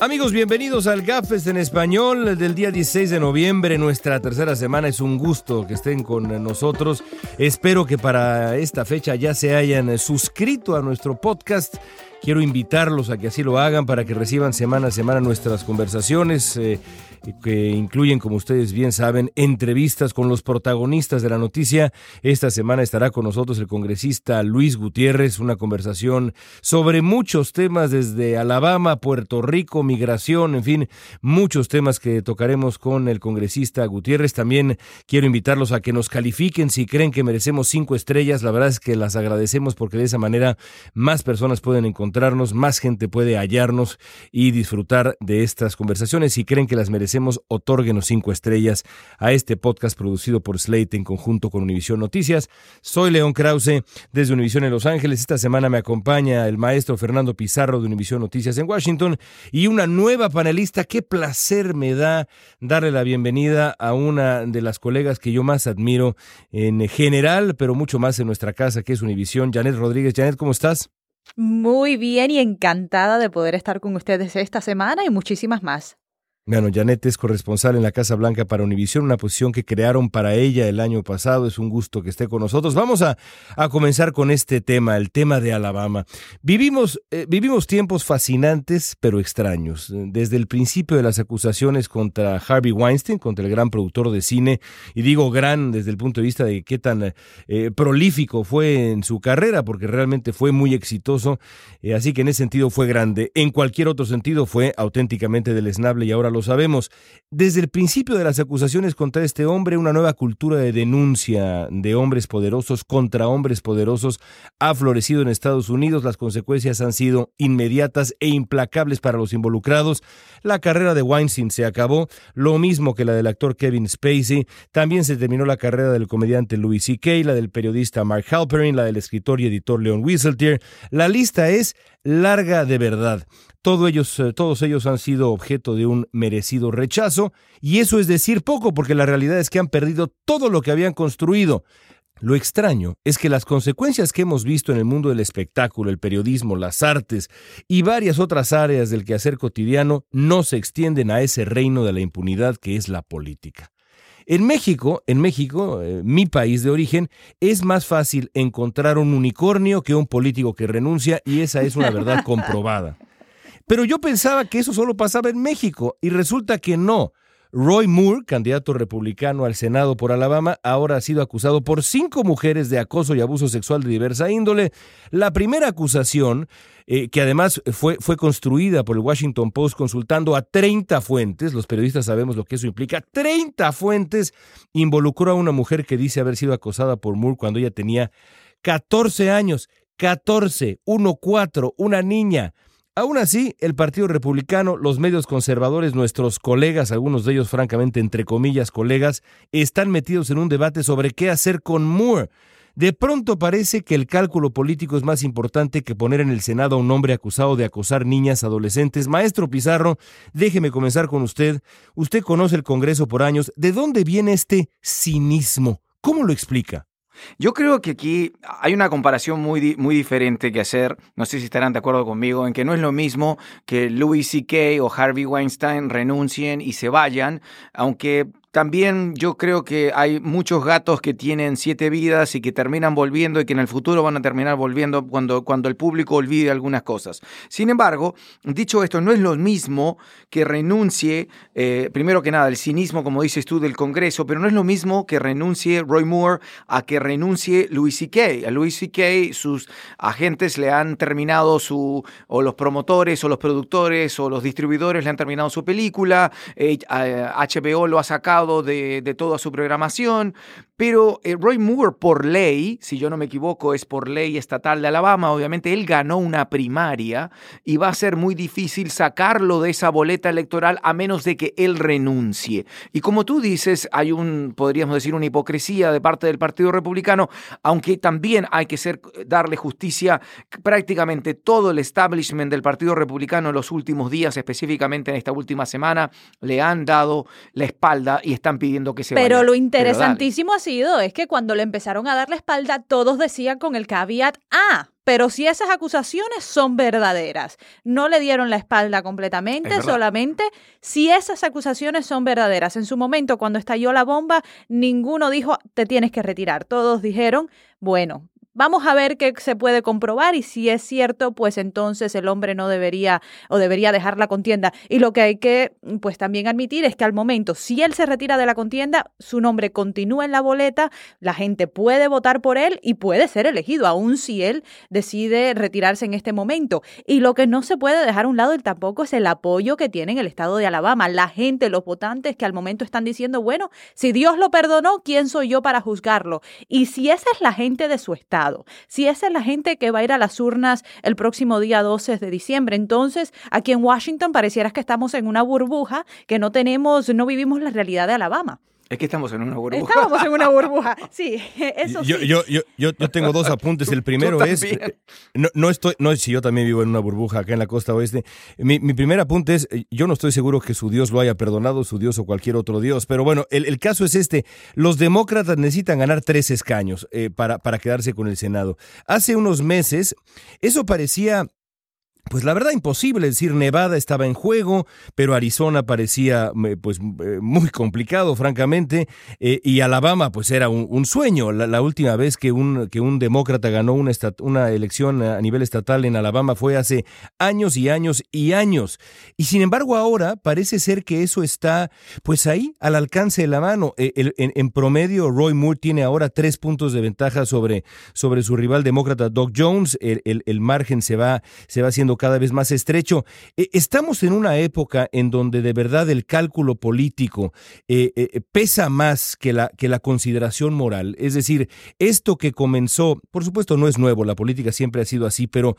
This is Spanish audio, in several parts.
Amigos, bienvenidos al GAFES en español del día 16 de noviembre, nuestra tercera semana. Es un gusto que estén con nosotros. Espero que para esta fecha ya se hayan suscrito a nuestro podcast Quiero invitarlos a que así lo hagan para que reciban semana a semana nuestras conversaciones eh, que incluyen, como ustedes bien saben, entrevistas con los protagonistas de la noticia. Esta semana estará con nosotros el congresista Luis Gutiérrez, una conversación sobre muchos temas desde Alabama, Puerto Rico, migración, en fin, muchos temas que tocaremos con el congresista Gutiérrez. También quiero invitarlos a que nos califiquen si creen que merecemos cinco estrellas. La verdad es que las agradecemos porque de esa manera más personas pueden encontrar encontrarnos, más gente puede hallarnos y disfrutar de estas conversaciones. Si creen que las merecemos, otórguenos cinco estrellas a este podcast producido por Slate en conjunto con Univisión Noticias. Soy León Krause desde Univisión en Los Ángeles. Esta semana me acompaña el maestro Fernando Pizarro de Univisión Noticias en Washington y una nueva panelista. Qué placer me da darle la bienvenida a una de las colegas que yo más admiro en general, pero mucho más en nuestra casa, que es Univisión. Janet Rodríguez. Janet, ¿cómo estás? Muy bien y encantada de poder estar con ustedes esta semana y muchísimas más. Bueno, Janet es corresponsal en la Casa Blanca para Univisión, una posición que crearon para ella el año pasado. Es un gusto que esté con nosotros. Vamos a, a comenzar con este tema, el tema de Alabama. Vivimos, eh, vivimos tiempos fascinantes pero extraños. Desde el principio de las acusaciones contra Harvey Weinstein, contra el gran productor de cine, y digo gran desde el punto de vista de qué tan eh, prolífico fue en su carrera, porque realmente fue muy exitoso, eh, así que en ese sentido fue grande. En cualquier otro sentido fue auténticamente deleznable y ahora lo lo sabemos. Desde el principio de las acusaciones contra este hombre, una nueva cultura de denuncia de hombres poderosos contra hombres poderosos ha florecido en Estados Unidos. Las consecuencias han sido inmediatas e implacables para los involucrados. La carrera de Weinstein se acabó, lo mismo que la del actor Kevin Spacey. También se terminó la carrera del comediante Louis C.K., la del periodista Mark Halperin, la del escritor y editor Leon Wieseltier. La lista es larga de verdad. Ellos, eh, todos ellos han sido objeto de un merecido rechazo, y eso es decir poco, porque la realidad es que han perdido todo lo que habían construido. Lo extraño es que las consecuencias que hemos visto en el mundo del espectáculo, el periodismo, las artes y varias otras áreas del quehacer cotidiano no se extienden a ese reino de la impunidad que es la política. En México, en México, eh, mi país de origen, es más fácil encontrar un unicornio que un político que renuncia y esa es una verdad comprobada. Pero yo pensaba que eso solo pasaba en México y resulta que no. Roy Moore, candidato republicano al Senado por Alabama, ahora ha sido acusado por cinco mujeres de acoso y abuso sexual de diversa índole. La primera acusación, eh, que además fue, fue construida por el Washington Post consultando a 30 fuentes, los periodistas sabemos lo que eso implica, 30 fuentes, involucró a una mujer que dice haber sido acosada por Moore cuando ella tenía 14 años. 14, 1, 4, una niña. Aún así, el Partido Republicano, los medios conservadores, nuestros colegas, algunos de ellos francamente entre comillas colegas, están metidos en un debate sobre qué hacer con Moore. De pronto parece que el cálculo político es más importante que poner en el Senado a un hombre acusado de acosar niñas adolescentes. Maestro Pizarro, déjeme comenzar con usted. Usted conoce el Congreso por años. ¿De dónde viene este cinismo? ¿Cómo lo explica? Yo creo que aquí hay una comparación muy, muy diferente que hacer, no sé si estarán de acuerdo conmigo, en que no es lo mismo que Louis C.K. o Harvey Weinstein renuncien y se vayan, aunque también yo creo que hay muchos gatos que tienen siete vidas y que terminan volviendo y que en el futuro van a terminar volviendo cuando, cuando el público olvide algunas cosas. Sin embargo, dicho esto, no es lo mismo que renuncie, eh, primero que nada, el cinismo, como dices tú, del Congreso, pero no es lo mismo que renuncie Roy Moore a que renuncie Louis C.K. A Louis C.K. sus agentes le han terminado su, o los promotores, o los productores, o los distribuidores le han terminado su película, HBO eh, lo ha sacado de, toda su programación, pero eh, Roy Moore, por ley, si yo no me equivoco, es por ley estatal de Alabama, obviamente él ganó una primaria y va a ser muy difícil sacarlo de esa boleta electoral a menos de que él renuncie. Y como tú dices, hay un, podríamos decir, una hipocresía de parte del Partido Republicano, aunque también hay que ser, darle justicia prácticamente todo el establishment del Partido Republicano en los últimos días, específicamente en esta última semana, le han dado la espalda y están pidiendo que se Pero lo interesantísimo ha es que cuando le empezaron a dar la espalda, todos decían con el caveat, ah, pero si esas acusaciones son verdaderas, no le dieron la espalda completamente, solamente si esas acusaciones son verdaderas. En su momento, cuando estalló la bomba, ninguno dijo, te tienes que retirar. Todos dijeron, bueno, Vamos a ver qué se puede comprobar y si es cierto, pues entonces el hombre no debería o debería dejar la contienda. Y lo que hay que pues también admitir es que al momento, si él se retira de la contienda, su nombre continúa en la boleta, la gente puede votar por él y puede ser elegido, aun si él decide retirarse en este momento. Y lo que no se puede dejar a un lado tampoco es el apoyo que tiene en el estado de Alabama, la gente, los votantes que al momento están diciendo, bueno, si Dios lo perdonó, ¿quién soy yo para juzgarlo? Y si esa es la gente de su estado, si esa es la gente que va a ir a las urnas el próximo día 12 de diciembre, entonces aquí en Washington pareciera que estamos en una burbuja, que no tenemos, no vivimos la realidad de Alabama. Es que estamos en una burbuja. Estamos en una burbuja, sí, eso yo, Yo, yo, yo, tengo dos apuntes. El primero es, no, no, estoy, no, si yo también vivo en una burbuja acá en la costa oeste. Mi, mi, primer apunte es, yo no estoy seguro que su Dios lo haya perdonado, su Dios o cualquier otro Dios, pero bueno, el, el caso es este. Los demócratas necesitan ganar tres escaños eh, para, para quedarse con el Senado. Hace unos meses, eso parecía pues la verdad imposible, decir, Nevada estaba en juego, pero Arizona parecía pues eh, muy complicado, francamente, eh, y Alabama pues era un, sueño. La, última vez que un, que un demócrata ganó una, una elección a nivel estatal en Alabama fue hace años y años y años. Y sin embargo ahora parece ser que eso está pues ahí, al alcance de la mano. Eh, en, promedio, Roy Moore tiene ahora tres puntos de ventaja sobre, sobre su rival demócrata Doug Jones. El, el margen se va, se va haciendo cada vez más estrecho. Eh, estamos en una época en donde de verdad el cálculo político eh, eh, pesa más que la, que la consideración moral. Es decir, esto que comenzó, por supuesto no es nuevo, la política siempre ha sido así, pero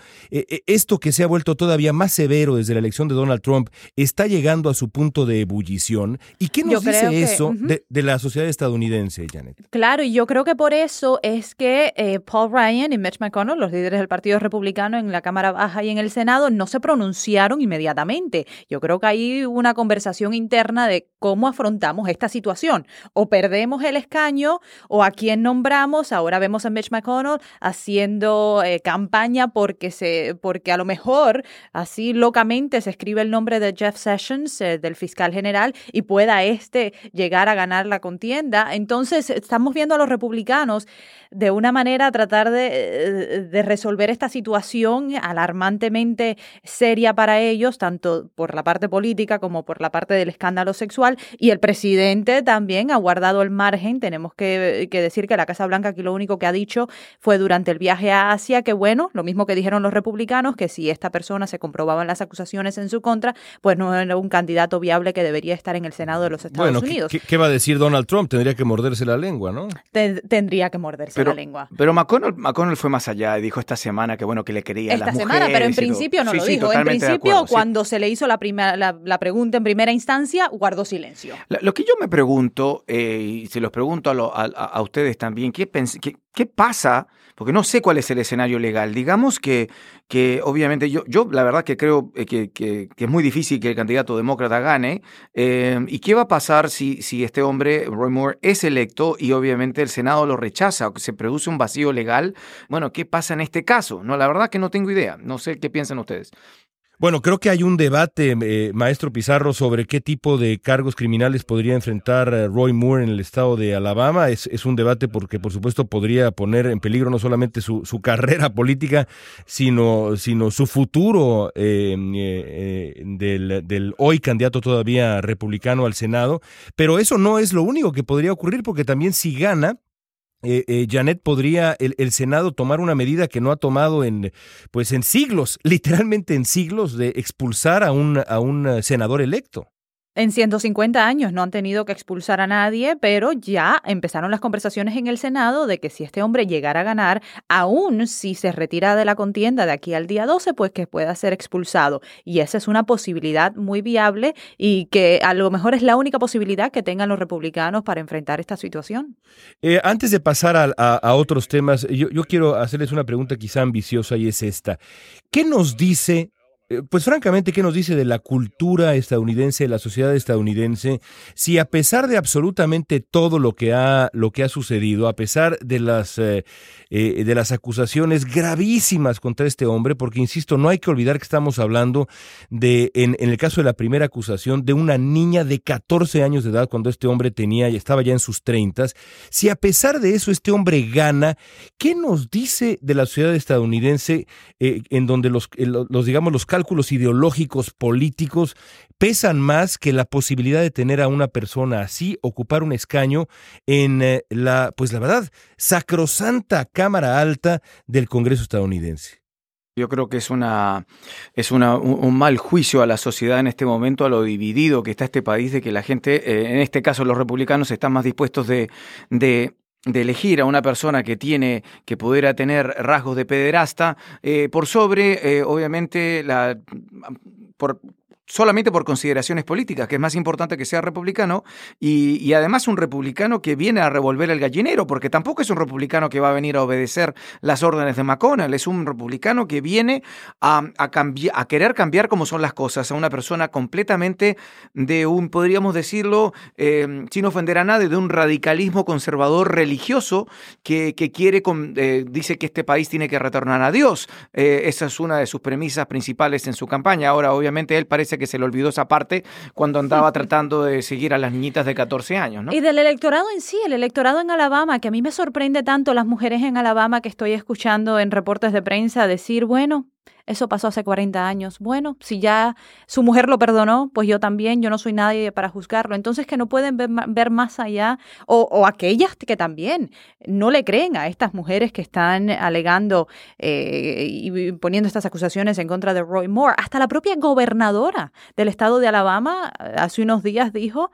esto que se ha vuelto todavía más severo desde la elección de Donald Trump está llegando a su punto de ebullición. ¿Y qué nos dice eso de, la sociedad estadounidense, Janet? Claro, y yo creo que por eso es que Paul Ryan y Mitch McConnell, los líderes del Partido Republicano en la Cámara Baja y en el Senado, no se pronunciaron inmediatamente. Yo creo que hay una conversación interna de cómo afrontamos esta situación. O perdemos el escaño o a quién nombramos. Ahora vemos a Mitch McConnell haciendo eh, campaña porque, se, porque a lo mejor así locamente se escribe el nombre de Jeff Sessions, eh, del fiscal general, y pueda este llegar a ganar la contienda. Entonces estamos viendo a los republicanos de una manera tratar de, eh, de resolver esta situación alarmantemente seria para ellos, tanto por la parte política como por la parte del escándalo sexual. Y el presidente también ha guardado el margen. Tenemos que, decir que la Casa Blanca aquí lo único que ha dicho fue durante el viaje a Asia que, bueno, lo mismo que dijeron los republicanos, que si esta persona se comprobaban las acusaciones en su contra, pues no era un candidato viable que debería estar en el Senado de los Estados Unidos. ¿qué, va a decir Donald Trump? Tendría que morderse la lengua, ¿no? tendría que morderse la lengua. Pero McConnell, McConnell fue más allá y dijo esta semana que, bueno, que le quería esta semana, pero en principio no lo dijo. en principio, cuando se le hizo la, primera, la, pregunta en primera instancia, guardó silencio. lo que yo me pregunto, eh, y se los pregunto a, ustedes también, ¿qué, qué, pasa? Porque no sé cuál es el escenario legal. Digamos que, que obviamente yo, yo la verdad que creo eh, que, es muy difícil que el candidato demócrata gane. Eh, ¿Y qué va a pasar si, si este hombre, Roy Moore, es electo y obviamente el Senado lo rechaza que se produce un vacío legal? Bueno, ¿qué pasa en este caso? No, la verdad que no tengo idea. No sé qué piensan ustedes. Bueno, creo que hay un debate, eh, maestro Pizarro, sobre qué tipo de cargos criminales podría enfrentar eh, Roy Moore en el estado de Alabama. Es, es, un debate porque, por supuesto, podría poner en peligro no solamente su, su carrera política, sino, sino su futuro eh, del, del hoy candidato todavía republicano al Senado. Pero eso no es lo único que podría ocurrir, porque también si gana, eh, eh, Janet, podría el, el, Senado tomar una medida que no ha tomado en, pues en siglos, literalmente en siglos, de expulsar a un, a un eh, senador electo. En 150 años no han tenido que expulsar a nadie, pero ya empezaron las conversaciones en el Senado de que si este hombre llegara a ganar, aún si se retira de la contienda de aquí al día 12, pues que pueda ser expulsado. Y esa es una posibilidad muy viable y que a lo mejor es la única posibilidad que tengan los republicanos para enfrentar esta situación. Eh, antes de pasar a, otros temas, yo, yo quiero hacerles una pregunta quizá ambiciosa y es esta. ¿Qué nos dice pues francamente, ¿qué nos dice de la cultura estadounidense, de la sociedad estadounidense? Si a pesar de absolutamente todo lo que ha, lo que ha sucedido, a pesar de las, eh, eh, de las acusaciones gravísimas contra este hombre, porque insisto, no hay que olvidar que estamos hablando de, en, en el caso de la primera acusación, de una niña de 14 años de edad cuando este hombre tenía y estaba ya en sus 30, si a pesar de eso este hombre gana, ¿qué nos dice de la sociedad estadounidense en donde los, los digamos, los cálculos ideológicos políticos pesan más que la posibilidad de tener a una persona así ocupar un escaño en eh, la, pues la verdad, sacrosanta Cámara Alta del Congreso estadounidense. Yo creo que es una es una, un, mal juicio a la sociedad en este momento, a lo dividido que está este país, de que la gente, eh, en este caso los republicanos, están más dispuestos de, de de elegir a una persona que tiene, que pudiera tener rasgos de pederasta, eh, por sobre, eh, obviamente, la, por, solamente por consideraciones políticas, que es más importante que sea republicano, y, además un republicano que viene a revolver el gallinero, porque tampoco es un republicano que va a venir a obedecer las órdenes de McConnell, es un republicano que viene a, querer cambiar cómo son las cosas, a una persona completamente de un, podríamos decirlo, eh, sin ofender a nadie, de un radicalismo conservador religioso que, quiere, eh, dice que este país tiene que retornar a Dios. Eh, esa es una de sus premisas principales en su campaña. Ahora, obviamente, él parece que se le olvidó esa parte cuando andaba tratando de seguir a las niñitas de 14 años, ¿no? Y del electorado en sí, el electorado en Alabama, que a mí me sorprende tanto las mujeres en Alabama que estoy escuchando en reportes de prensa decir, bueno, eso pasó hace 40 años. Bueno, si ya su mujer lo perdonó, pues yo también, yo no soy nadie para juzgarlo. Entonces que no pueden ver, más allá, o, aquellas que también no le creen a estas mujeres que están alegando eh, y poniendo estas acusaciones en contra de Roy Moore. Hasta la propia gobernadora del estado de Alabama hace unos días dijo,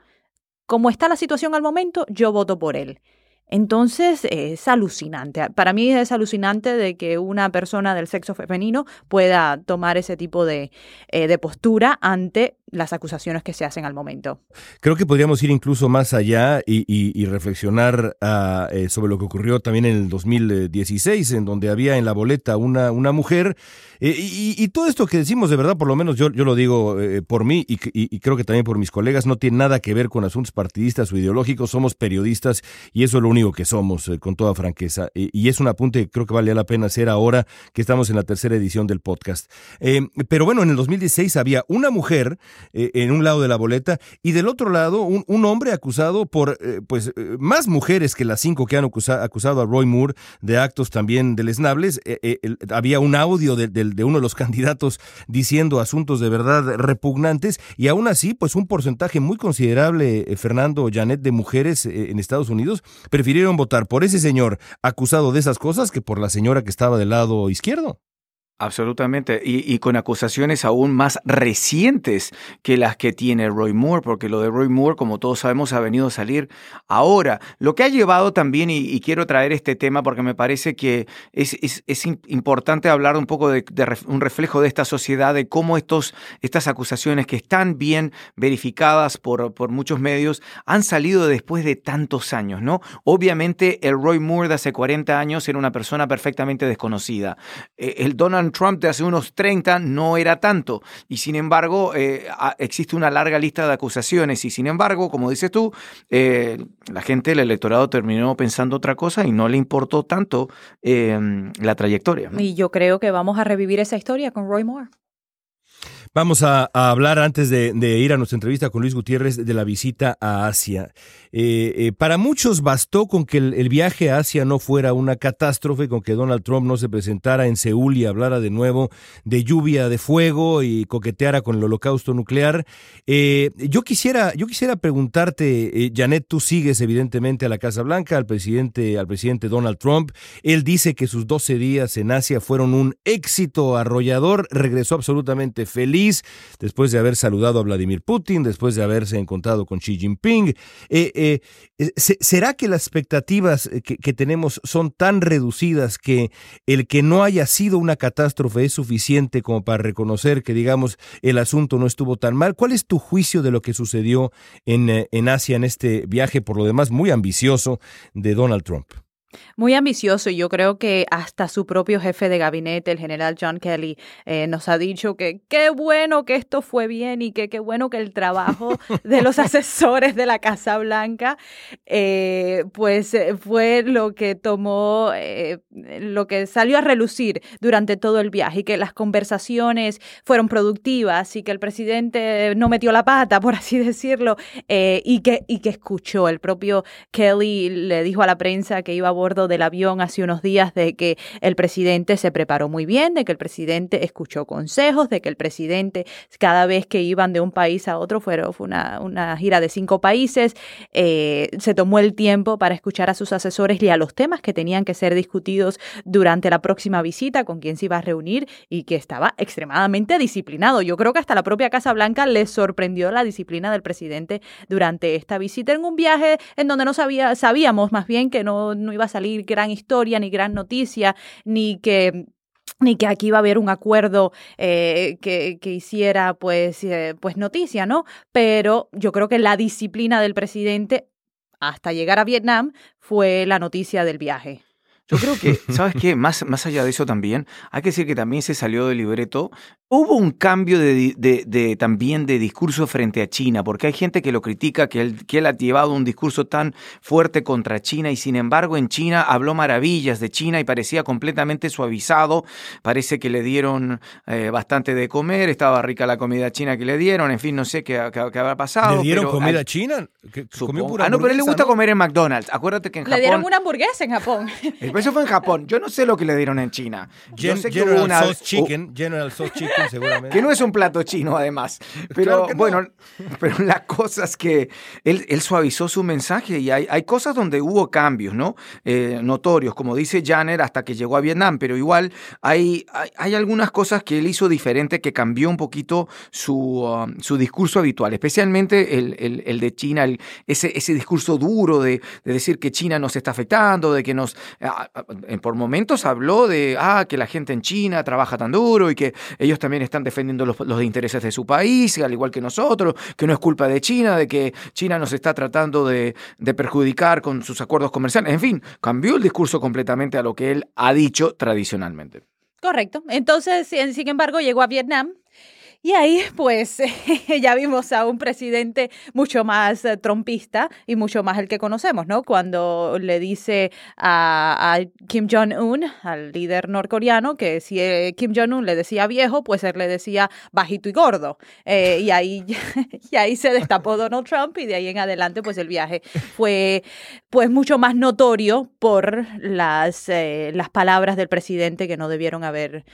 como está la situación al momento, yo voto por él. Entonces es alucinante. Para mí es alucinante de que una persona del sexo femenino pueda tomar ese tipo de, eh, de postura ante las acusaciones que se hacen al momento. Creo que podríamos ir incluso más allá y, reflexionar ah, eh, sobre lo que ocurrió también en el 2016, en donde había en la boleta una, una mujer. Eh, y, todo esto que decimos, de verdad, por lo menos yo, yo lo digo eh, por mí y, creo que también por mis colegas, no tiene nada que ver con asuntos partidistas o ideológicos, somos periodistas y eso es lo único que somos, con toda franqueza. y es un apunte que creo que vale la pena hacer ahora que estamos en la tercera edición del podcast. pero bueno, en el 2016 había una mujer eh, en un lado de la boleta y del otro lado un, un hombre acusado por eh, pues eh, más mujeres que las cinco que han acusado a Roy Moore de actos también deleznables. había un audio de, de, uno de los candidatos diciendo asuntos de verdad repugnantes y aún así pues un porcentaje muy considerable, Fernando Janet, de mujeres en Estados Unidos prefirieron votar por ese señor acusado de esas cosas que por la señora que estaba del lado izquierdo. Absolutamente, y, con acusaciones aún más recientes que las que tiene Roy Moore, porque lo de Roy Moore, como todos sabemos, ha venido a salir ahora. Lo que ha llevado también, y, quiero traer este tema porque me parece que es, es, importante hablar un poco de, un reflejo de esta sociedad, de cómo estos, estas acusaciones que están bien verificadas por, por muchos medios han salido después de tantos años, ¿no? Obviamente el Roy Moore de hace 40 años era una persona perfectamente desconocida. Eh, el Donald Trump de hace unos 30 no era tanto. Y sin embargo, eh, existe una larga lista de acusaciones. Y sin embargo, como dices tú, eh, la gente, el electorado terminó pensando otra cosa y no le importó tanto eh, la trayectoria. Y yo creo que vamos a revivir esa historia con Roy Moore. Vamos a, hablar antes de, ir a nuestra entrevista con Luis Gutiérrez de la visita a Asia. Eh, eh, para muchos bastó con que el, viaje a Asia no fuera una catástrofe, con que Donald Trump no se presentara en Seúl y hablara de nuevo de lluvia de fuego y coqueteara con el holocausto nuclear. Eh, yo, quisiera, yo quisiera preguntarte, Janet, tú sigues evidentemente a la Casa Blanca, al presidente, al presidente Donald Trump. Él dice que sus 12 días en Asia fueron un éxito arrollador, regresó absolutamente feliz después de haber saludado a Vladimir Putin, después de haberse encontrado con Xi Jinping. Eh, eh, ¿Será que las expectativas que, tenemos son tan reducidas que el que no haya sido una catástrofe es suficiente como para reconocer que, digamos, el asunto no estuvo tan mal? ¿Cuál es tu juicio de lo que sucedió en, en Asia en este viaje, por lo demás muy ambicioso, de Donald Trump? Muy ambicioso y yo creo que hasta su propio jefe de gabinete, el general John Kelly, eh, nos ha dicho que qué bueno que esto fue bien y que qué bueno que el trabajo de los asesores de la Casa Blanca, eh, pues eh, fue lo que tomó, lo que salió a relucir durante todo el viaje y que las conversaciones fueron productivas y que el presidente no metió la pata, por así decirlo, y, que, y que escuchó. El propio Kelly le dijo a la prensa que iba a del avión hace unos días de que el presidente se preparó muy bien, de que el presidente escuchó consejos, de que el presidente cada vez que iban de un país a otro, fue, una, una gira de cinco países, eh, se tomó el tiempo para escuchar a sus asesores y a los temas que tenían que ser discutidos durante la próxima visita, con quien se iba a reunir y que estaba extremadamente disciplinado. Yo creo que hasta la propia Casa Blanca le sorprendió la disciplina del presidente durante esta visita en un viaje en donde no sabía, sabíamos más bien que no, no iba a salir gran historia, ni gran noticia, ni que ni que aquí iba a haber un acuerdo eh, que, que, hiciera pues, eh, pues noticia, ¿no? Pero yo creo que la disciplina del presidente hasta llegar a Vietnam fue la noticia del viaje. Yo creo que, ¿sabes qué? Más, más allá de eso también, hay que decir que también se salió del libreto Hubo un cambio de, también de discurso frente a China, porque hay gente que lo critica, que él, que él ha llevado un discurso tan fuerte contra China y sin embargo en China habló maravillas de China y parecía completamente suavizado, parece que le dieron eh, bastante de comer, estaba rica la comida china que le dieron, en fin, no sé qué, qué, habrá pasado. ¿Le dieron comida china? ah, no, pero él le gusta comer en McDonald's, acuérdate que en Japón... Le dieron una hamburguesa en Japón. Eso fue en Japón, yo no sé lo que le dieron en China. Yo sé que una... Sauce chicken, General Sauce Chicken que no es un plato chino, además. Pero bueno, pero la cosa es que él, él, suavizó su mensaje y hay, hay cosas donde hubo cambios, ¿no? Eh, notorios, como dice Janner, hasta que llegó a Vietnam, pero igual hay, hay, algunas cosas que él hizo diferente que cambió un poquito su, um, su discurso habitual, especialmente el, el, de China, ese, ese discurso duro de, de, decir que China nos está afectando, de que nos... Por momentos habló de, ah, que la gente en China trabaja tan duro y que ellos también están defendiendo los, intereses de su país, al igual que nosotros, que no es culpa de China, de que China nos está tratando de, de perjudicar con sus acuerdos comerciales. En fin, cambió el discurso completamente a lo que él ha dicho tradicionalmente. Correcto. Entonces, sin embargo, llegó a Vietnam y ahí, pues, ya vimos a un presidente mucho más eh, trompista y mucho más el que conocemos, ¿no? Cuando le dice a, Kim Jong-un, al líder norcoreano, que si eh, Kim Jong-un le decía viejo, pues él le decía bajito y gordo. Eh, y, ahí, y ahí se destapó Donald Trump y de ahí en adelante, pues el viaje fue pues mucho más notorio por las, las palabras del presidente que no debieron haber,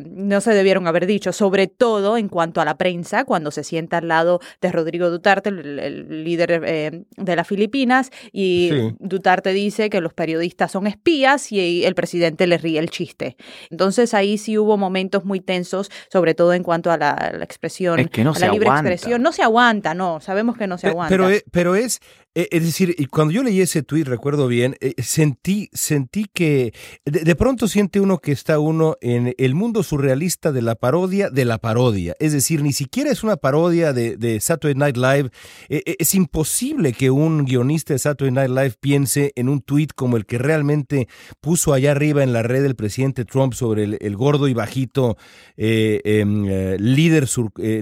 no se debieron haber dicho, sobre todo en cuanto a la prensa, cuando se sienta al lado de Rodrigo Duterte, el, líder eh, de las Filipinas, y Duterte dice que los periodistas son espías y el presidente le ríe el chiste. Entonces ahí sí hubo momentos muy tensos, sobre todo en cuanto a la, expresión, que no a la libre expresión. No se aguanta, no, sabemos que no se aguanta. Pero, pero es, eh, es decir, cuando yo leí ese tuit, recuerdo bien, eh, sentí, sentí que de, pronto siente uno que está uno en el mundo surrealista de la parodia de la parodia. Es decir, ni siquiera es una parodia de, Saturday Night Live. Eh, es imposible que un guionista de Saturday Night Live piense en un tuit como el que realmente puso allá arriba en la red el presidente Trump sobre el, gordo y bajito em, líder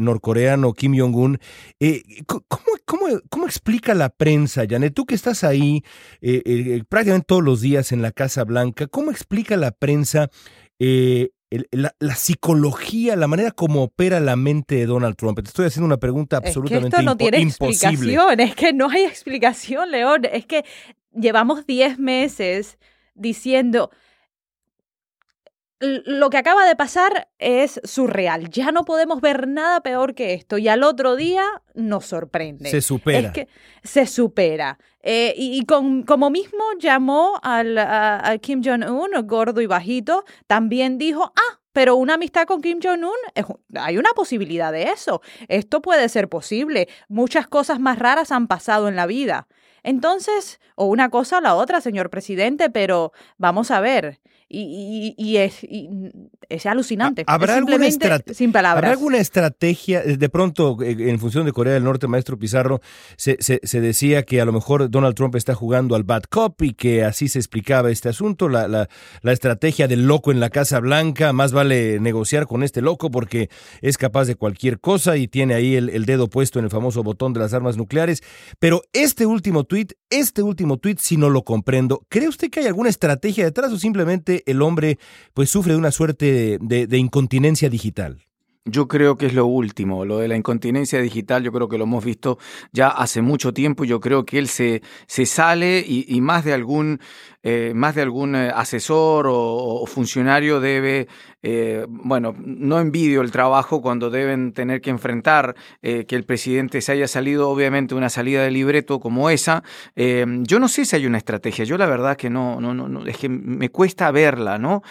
norcoreano Kim Jong-un. ¿cómo, cómo, ¿Cómo explica la prensa? Janet, tú que estás ahí eh, eh, prácticamente todos los días en la Casa Blanca, ¿cómo explica la prensa eh, la, psicología, la manera como opera la mente de Donald Trump? Te estoy haciendo una pregunta absolutamente es que esto no tiene explicación, es que no hay explicación, León, es que llevamos 10 meses diciendo lo que acaba de pasar es surreal. Ya no podemos ver nada peor que esto. Y al otro día nos sorprende. Se supera. Es que se supera. Eh, y, con, como mismo llamó al, a, Kim Jong-un, gordo y bajito, también dijo, ah, pero una amistad con Kim Jong-un, hay una posibilidad de eso. Esto puede ser posible. Muchas cosas más raras han pasado en la vida. Entonces, o una cosa o la otra, señor presidente, pero vamos a ver. Y, y, es, es, alucinante. ¿Habrá alguna, sin palabras. ¿Habrá alguna estrategia? Eh, de pronto, eh, en función de Corea del Norte, maestro Pizarro, se, se, se, decía que a lo mejor Donald Trump está jugando al bad cop y que así se explicaba este asunto, la, la, la estrategia del loco en la Casa Blanca, más vale negociar con este loco porque es capaz de cualquier cosa y tiene ahí el, el dedo puesto en el famoso botón de las armas nucleares. Pero este último tuit, este último tuit, si no lo comprendo, ¿cree usted que hay alguna estrategia detrás o simplemente el hombre pues sufre de una suerte de, incontinencia digital. Yo creo que es lo último, lo de la incontinencia digital, yo creo que lo hemos visto ya hace mucho tiempo, yo creo que él se, se sale y, más de algún, eh, más de algún eh, asesor o, funcionario debe eh, bueno, no envidio el trabajo cuando deben tener que enfrentar que el presidente se haya salido, obviamente, una salida de libreto como esa. Eh, yo no sé si hay una estrategia, yo la verdad que no, no, no, es que me cuesta verla, ¿no?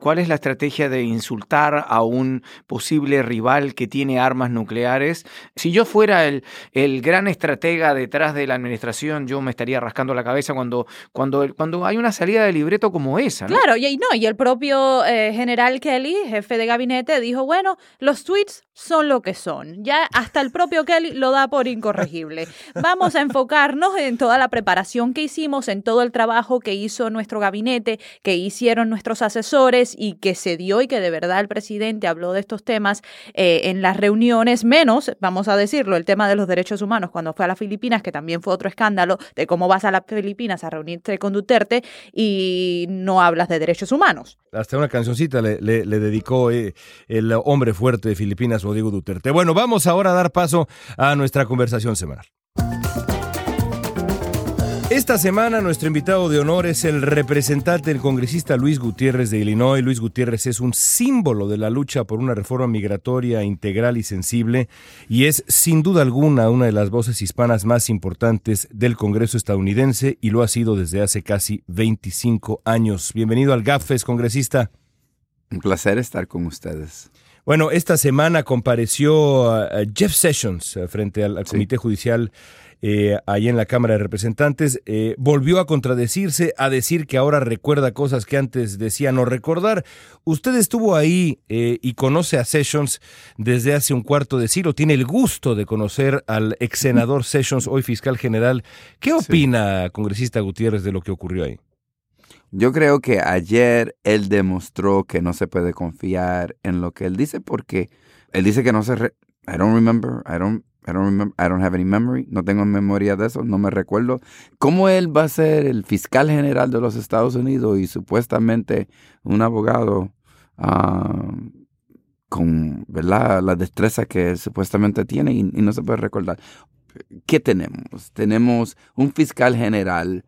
¿Cuál es la estrategia de insultar a un posible rival que tiene armas nucleares? Si yo fuera el, el gran estratega detrás de la administración, yo me estaría rascando la cabeza cuando, cuando, cuando hay una salida de libreto como esa. Claro, y, no, y el propio general que Kelly, jefe de gabinete, dijo, bueno, los tweets son lo que son. Ya hasta el propio Kelly lo da por incorregible. Vamos a enfocarnos en toda la preparación que hicimos, en todo el trabajo que hizo nuestro gabinete, que hicieron nuestros asesores y que se dio y que de verdad el presidente habló de estos temas eh, en las reuniones, menos, vamos a decirlo, el tema de los derechos humanos cuando fue a las Filipinas, que también fue otro escándalo de cómo vas a las Filipinas a reunirte con Duterte y no hablas de derechos humanos. Hasta una cancioncita le dedicó eh, el hombre fuerte de Filipinas, Rodrigo Duterte. Bueno, vamos ahora a dar paso a nuestra conversación semanal. Esta semana nuestro invitado de honor es el representante del congresista Luis Gutiérrez de Illinois. Luis Gutiérrez es un símbolo de la lucha por una reforma migratoria integral y sensible y es sin duda alguna una de las voces hispanas más importantes del Congreso estadounidense y lo ha sido desde hace casi 25 años. Bienvenido al GAFES, congresista. Un placer estar con ustedes. Bueno, esta semana compareció Jeff Sessions eh, frente al, Comité Judicial eh, ahí en la Cámara de Representantes. Eh, volvió a contradecirse, a decir que ahora recuerda cosas que antes decía no recordar. Usted estuvo ahí y conoce a Sessions desde hace un cuarto de siglo. Tiene el gusto de conocer al ex senador Sessions, hoy fiscal general. ¿Qué opina, congresista Gutiérrez, de lo que ocurrió ahí? Yo creo que ayer él demostró que no se puede confiar en lo que él dice porque él dice que no se I don't remember, I don't I don't remember, I don't have any memory, no tengo memoria de eso, no me recuerdo. ¿Cómo él va a ser el fiscal general de los Estados Unidos y supuestamente un abogado ah, con ¿verdad? la destreza que supuestamente tiene y no se puede recordar? ¿Qué tenemos? Tenemos un fiscal general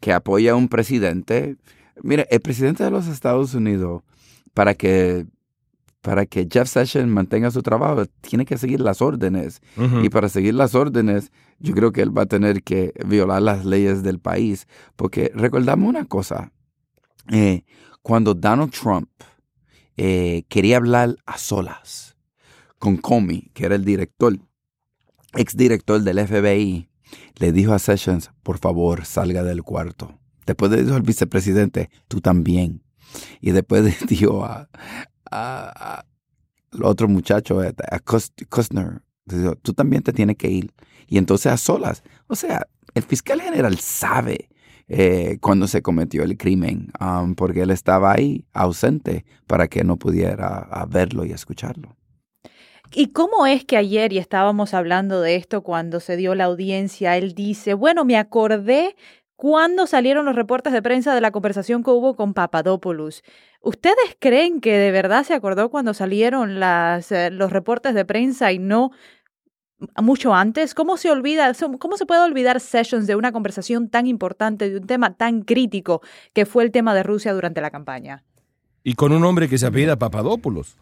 que apoya a un presidente. Mire, el presidente de los Estados Unidos, para que, para que Jeff Sessions mantenga su trabajo, tiene que seguir las órdenes. Y para seguir las órdenes, yo creo que él va a tener que violar las leyes del país. Porque recordamos una cosa, eh, cuando Donald Trump eh, quería hablar a solas con Comey, que era el director, exdirector del FBI, le dijo a Sessions, por favor, salga del cuarto. Después le dijo al vicepresidente, tú también. Y después le dijo a, otro muchacho, a Kostner, dijo, tú también te tienes que ir. Y entonces a solas. O sea, el fiscal general sabe eh, cuando se cometió el crimen, um, porque él estaba ahí ausente para que no pudiera verlo y escucharlo. ¿Y cómo es que ayer, y estábamos hablando de esto cuando se dio la audiencia, él dice, bueno, me acordé cuando salieron los reportes de prensa de la conversación que hubo con Papadopoulos. ¿Ustedes creen que de verdad se acordó cuando salieron las, eh, los reportes de prensa y no mucho antes? ¿Cómo se olvida, cómo se puede olvidar Sessions de una conversación tan importante, de un tema tan crítico que fue el tema de Rusia durante la campaña? Y con un hombre que se apellida Papadopoulos.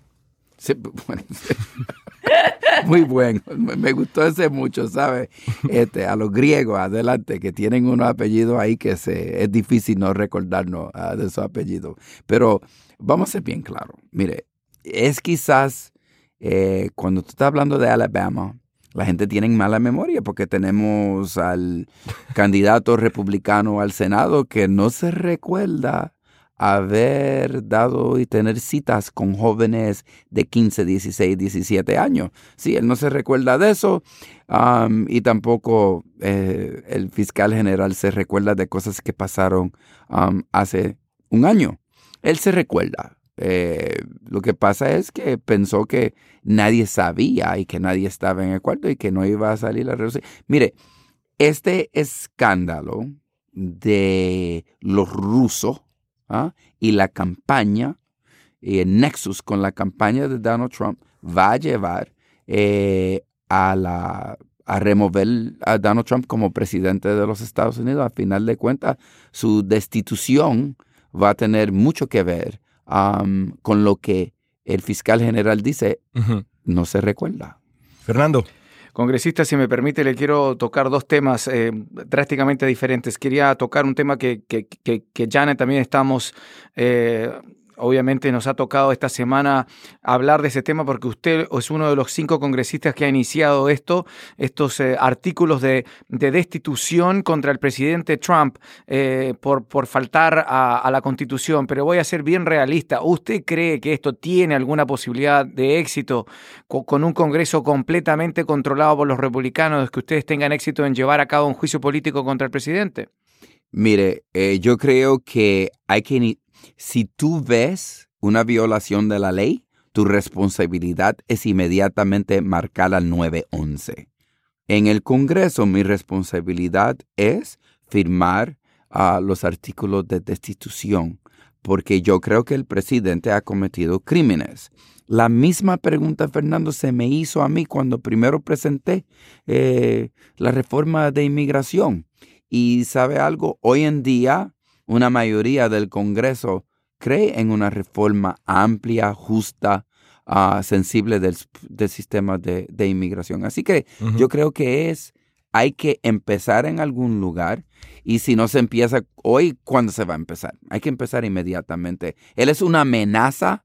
muy bueno. Me gustó ese mucho, ¿sabes? Este, a los griegos, adelante, que tienen unos apellidos ahí que se, es difícil no recordarnos ah, de esos apellidos. Pero vamos a ser bien claros. Mire, es quizás eh, cuando tú estás hablando de Alabama, la gente tiene mala memoria porque tenemos al candidato republicano al Senado que no se recuerda haber dado y tener citas con jóvenes de 15, 16, 17 años. Sí, él no se recuerda de eso y tampoco eh, el fiscal general se recuerda de cosas que pasaron hace un año. Él se recuerda. Eh, lo que pasa es que pensó que nadie sabía y que nadie estaba en el cuarto y que no iba a salir la reunión. Mire, este escándalo de los rusos ¿ah? y la campaña, y el nexus con la campaña de Donald Trump va a llevar eh, a, la, a remover a Donald Trump como presidente de los Estados Unidos. A final de cuentas, su destitución va a tener mucho que ver con lo que el fiscal general dice, no se recuerda. Fernando. Congresista, si me permite, le quiero tocar dos temas eh, drásticamente diferentes. Quería tocar un tema que, que, que, también estamos eh, obviamente nos ha tocado esta semana hablar de ese tema porque usted es uno de los cinco congresistas que ha iniciado esto, estos eh, artículos de, destitución contra el presidente Trump eh, por, por faltar a, la constitución. Pero voy a ser bien realista. ¿Usted cree que esto tiene alguna posibilidad de éxito con, un Congreso completamente controlado por los republicanos, que ustedes tengan éxito en llevar a cabo un juicio político contra el presidente? Mire, eh, yo creo que hay que si tú ves una violación de la ley, tu responsabilidad es inmediatamente marcar al 911. En el Congreso mi responsabilidad es firmar ah, los artículos de destitución, porque yo creo que el presidente ha cometido crímenes. La misma pregunta, Fernando, se me hizo a mí cuando primero presenté eh, la reforma de inmigración. Y sabe algo, hoy en día una mayoría del Congreso cree en una reforma amplia, justa, ah, sensible del, sistema de, inmigración. Así que yo creo que es, hay que empezar en algún lugar y si no se empieza hoy, ¿cuándo se va a empezar? Hay que empezar inmediatamente. Él es una amenaza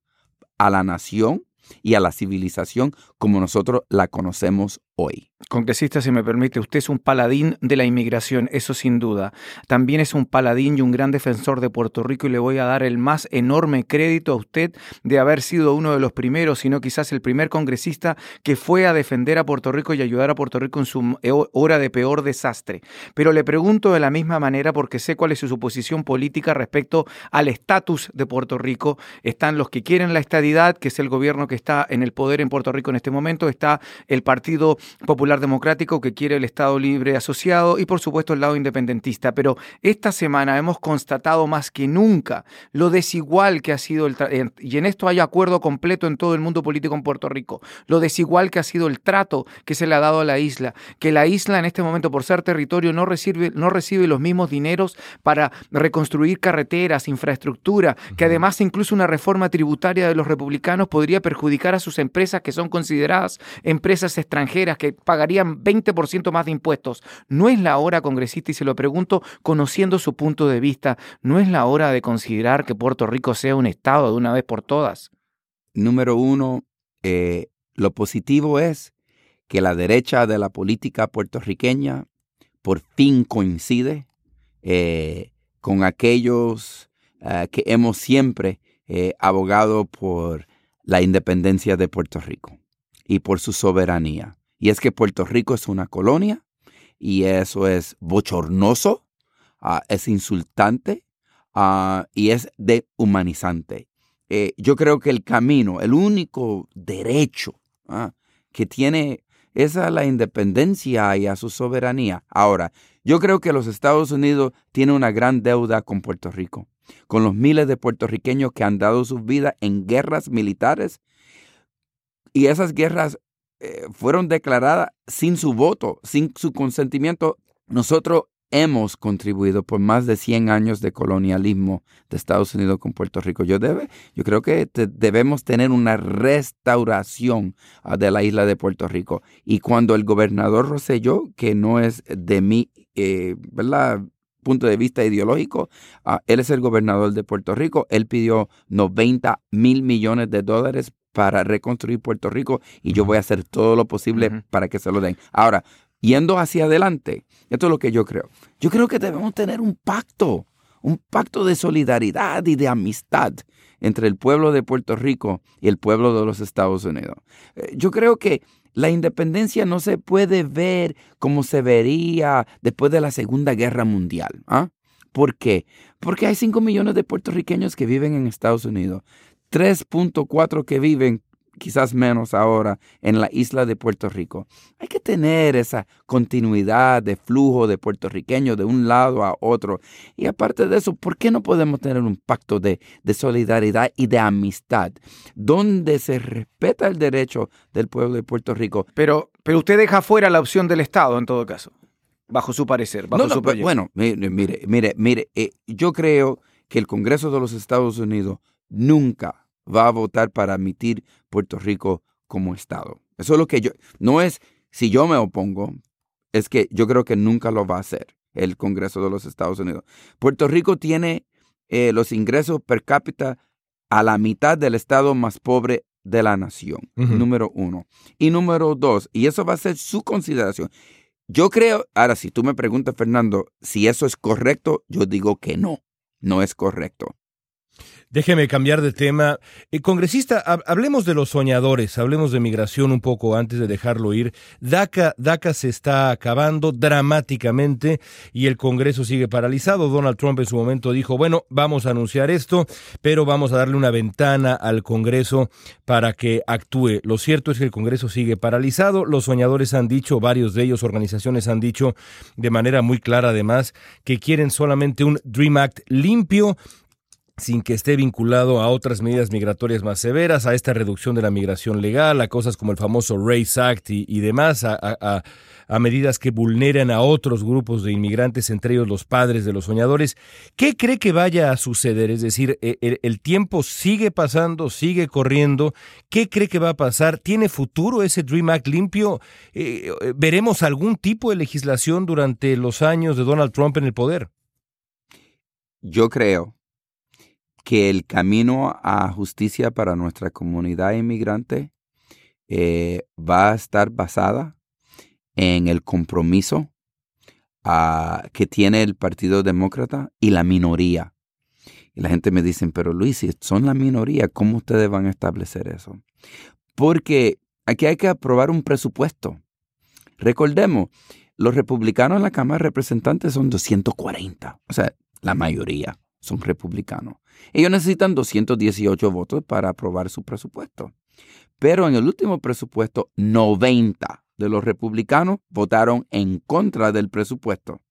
a la nación y a la civilización como nosotros la conocemos hoy. Congresista, si me permite, usted es un paladín de la inmigración, eso sin duda. También es un paladín y un gran defensor de Puerto Rico y le voy a dar el más enorme crédito a usted de haber sido uno de los primeros, si no quizás el primer congresista que fue a defender a Puerto Rico y ayudar a Puerto Rico en su hora de peor desastre. Pero le pregunto de la misma manera porque sé cuál es su posición política respecto al estatus de Puerto Rico. Están los que quieren la estadidad, que es el gobierno que está en el poder en Puerto Rico en este momento, está el Partido Popular Democrático que quiere el Estado libre asociado y por supuesto el lado independentista. Pero esta semana hemos constatado más que nunca lo desigual que ha sido el y en esto hay acuerdo completo en todo el mundo político en Puerto Rico, lo desigual que ha sido el trato que se le ha dado a la isla, que la isla en este momento por ser territorio no recibe, no recibe los mismos dineros para reconstruir carreteras, infraestructura, que además incluso una reforma tributaria de los republicanos podría perjudicar a sus empresas que son consideradas empresas extranjeras que pagarían 20% más de impuestos. ¿No es la hora, congresista, y se lo pregunto conociendo su punto de vista, no es la hora de considerar que Puerto Rico sea un Estado de una vez por todas? Número uno, eh, lo positivo es que la derecha de la política puertorriqueña por fin coincide eh, con aquellos eh, que hemos siempre abogado por la independencia de Puerto Rico y por su soberanía. Y es que Puerto Rico es una colonia y eso es bochornoso, ah, es insultante ah, y es dehumanizante. Eh, yo creo que el camino, el único derecho ah, que tiene es a la independencia y a su soberanía. Ahora, yo creo que los Estados Unidos tienen una gran deuda con Puerto Rico, con los miles de puertorriqueños que han dado su vida en guerras militares y esas guerras eh, fueron declaradas sin su voto, sin su consentimiento. Nosotros hemos contribuido por más de 100 años de colonialismo de Estados Unidos con Puerto Rico. Yo, debe, yo creo que debemos tener una restauración ah, de la isla de Puerto Rico. Y cuando el gobernador Rosselló, que no es de mi eh, punto de vista ideológico, ah, él es el gobernador de Puerto Rico, él pidió 90 mil millones de dólares para reconstruir Puerto Rico y yo voy a hacer todo lo posible para que se lo den. Ahora, yendo hacia adelante, esto es lo que yo creo. Yo creo que debemos tener un pacto, un pacto de solidaridad y de amistad entre el pueblo de Puerto Rico y el pueblo de los Estados Unidos. Eh, yo creo que la independencia no se puede ver como se vería después de la Segunda Guerra Mundial. ¿ah? ¿Por qué? Porque hay 5 millones de puertorriqueños que viven en Estados Unidos, 3.4 que viven quizás menos ahora, en la isla de Puerto Rico. Hay que tener esa continuidad de flujo de puertorriqueños de un lado a otro. Y aparte de eso, ¿por qué no podemos tener un pacto de, solidaridad y de amistad donde se respeta el derecho del pueblo de Puerto Rico? Pero, pero usted deja fuera la opción del Estado en todo caso, bajo su parecer, bajo su proyecto. Bueno, mire, mire, mire, mire eh, yo creo que el Congreso de los Estados Unidos nunca va a votar para admitir Puerto Rico como Estado. Eso es lo que yo, no es si yo me opongo, es que yo creo que nunca lo va a hacer el Congreso de los Estados Unidos. Puerto Rico tiene eh, los ingresos per cápita a la mitad del estado más pobre de la nación, número uno. Y número dos, y eso va a ser su consideración. Yo creo, ahora si tú me preguntas, Fernando, si eso es correcto, yo digo que no, no es correcto. Déjeme cambiar de tema. Eh, congresista, hablemos de los soñadores, hablemos de migración un poco antes de dejarlo ir. DACA, DACA se está acabando dramáticamente y el Congreso sigue paralizado. Donald Trump en su momento dijo, bueno, vamos a anunciar esto, pero vamos a darle una ventana al Congreso para que actúe. Lo cierto es que el Congreso sigue paralizado. Los soñadores han dicho, varios de ellos, organizaciones han dicho de manera muy clara además, que quieren solamente un Dream Act limpio sin que esté vinculado a otras medidas migratorias más severas, a esta reducción de la migración legal, a cosas como el famoso Race Act y, demás, a, medidas que vulneran a otros grupos de inmigrantes, entre ellos los padres de los soñadores. ¿Qué cree que vaya a suceder? Es decir, e, el, tiempo sigue pasando, sigue corriendo. ¿Qué cree que va a pasar? ¿Tiene futuro ese Dream Act limpio? Eh, eh, ¿Veremos algún tipo de legislación durante los años de Donald Trump en el poder? Yo creo que el camino a justicia para nuestra comunidad inmigrante eh, va a estar basada en el compromiso ah, que tiene el Partido Demócrata y la minoría. Y la gente me dice, pero Luis, si son la minoría, ¿cómo ustedes van a establecer eso? Porque aquí hay que aprobar un presupuesto. Recordemos, los republicanos en la Cámara de Representantes son 240, o sea, la mayoría son republicanos. Ellos necesitan 218 votos para aprobar su presupuesto. Pero en el último presupuesto, 90 de los republicanos votaron en contra del presupuesto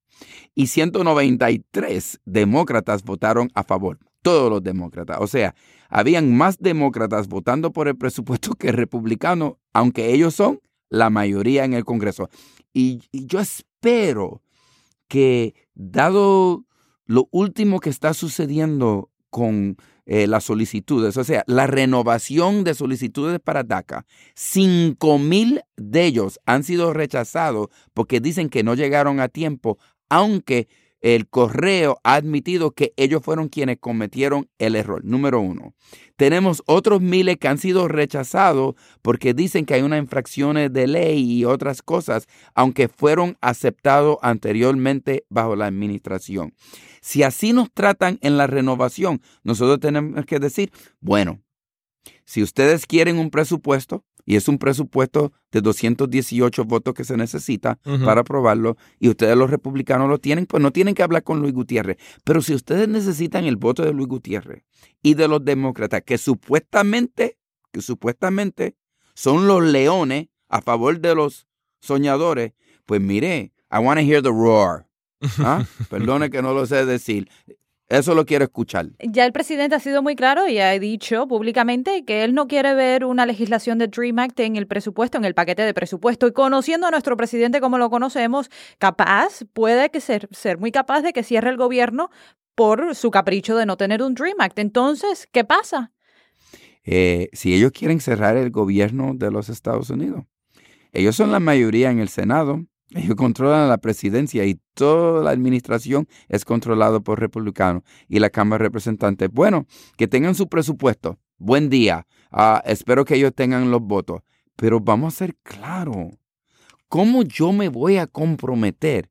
y 193 demócratas votaron a favor. Todos los demócratas. O sea, habían más demócratas votando por el presupuesto que republicanos, aunque ellos son la mayoría en el Congreso. Y, yo espero que, dado lo último que está sucediendo con eh, las solicitudes, o sea, la renovación de solicitudes para DACA, 5 mil de ellos han sido rechazados porque dicen que no llegaron a tiempo, aunque el correo ha admitido que ellos fueron quienes cometieron el error. Número uno. Tenemos otros miles que han sido rechazados porque dicen que hay una infracción de ley y otras cosas, aunque fueron aceptados anteriormente bajo la administración. Si así nos tratan en la renovación, nosotros tenemos que decir, bueno, si ustedes quieren un presupuesto, y es un presupuesto de 218 votos que se necesita para aprobarlo y ustedes los republicanos lo tienen, pues no tienen que hablar con Luis Gutiérrez. Pero si ustedes necesitan el voto de Luis Gutiérrez y de los demócratas, que supuestamente, que supuestamente son los leones a favor de los soñadores, pues mire, I want to hear the roar. ¿Ah? Perdone que no lo sé decir. Eso lo quiero escuchar. Ya el presidente ha sido muy claro y ha dicho públicamente que él no quiere ver una legislación de Dream Act en el presupuesto, en el paquete de presupuesto. Y conociendo a nuestro presidente como lo conocemos, capaz, puede que ser, ser muy capaz de que cierre el gobierno por su capricho de no tener un Dream Act. Entonces, ¿qué pasa? Eh, si ellos quieren cerrar el gobierno de los Estados Unidos, ellos son la mayoría en el Senado, ellos controlan la presidencia y toda la administración es controlada por republicanos y la Cámara de Representantes. Bueno, que tengan su presupuesto. buen día, ah, espero que ellos tengan los votos, pero vamos a ser claros, ¿cómo yo me voy a comprometer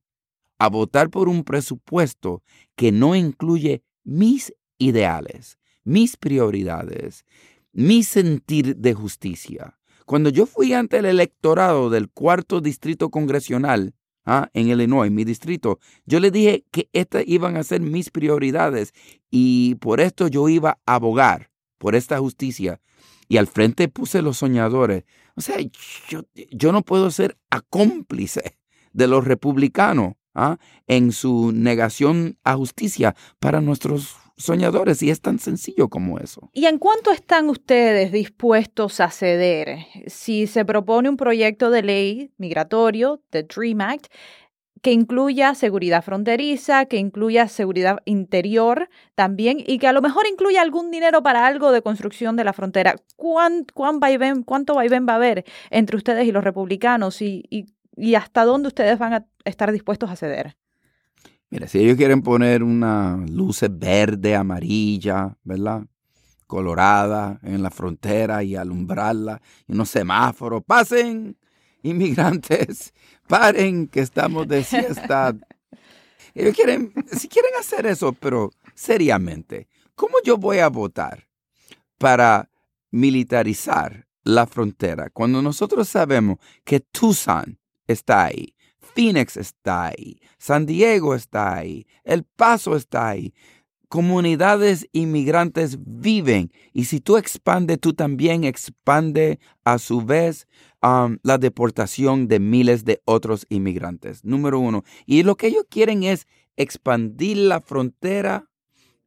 a votar por un presupuesto que no incluye mis ideales, mis prioridades, mi sentir de justicia? Cuando yo fui ante el electorado del cuarto distrito congresional, ¿ah? en Illinois, mi distrito, yo le dije que estas iban a ser mis prioridades y por esto yo iba a abogar por esta justicia. Y al frente puse los soñadores. O sea, yo, yo no puedo ser acómplice de los republicanos ¿ah? en su negación a justicia para nuestros soñadores y es tan sencillo como eso. ¿Y en cuánto están ustedes dispuestos a ceder si se propone un proyecto de ley migratorio, the Dream Act, que incluya seguridad fronteriza, que incluya seguridad interior también y que a lo mejor incluya algún dinero para algo de construcción de la frontera. ¿Cuán, cuán vaivén, ¿Cuánto vaivén va a haber entre ustedes y los republicanos y, y hasta dónde ustedes van a estar dispuestos a ceder? Mira, si ellos quieren poner una luz verde, amarilla, ¿verdad? Colorada en la frontera y alumbrarla, y unos semáforos, pasen, inmigrantes, paren, que estamos de siesta. Ellos quieren, si quieren hacer eso, pero seriamente, ¿cómo yo voy a votar para militarizar la frontera cuando nosotros sabemos que Tucson está ahí, Phoenix está ahí, San Diego está ahí, El Paso está ahí. Comunidades inmigrantes viven y si tú expandes, tú también expande a su vez la deportación de miles de otros inmigrantes. Número uno. Y lo que ellos quieren es expandir la frontera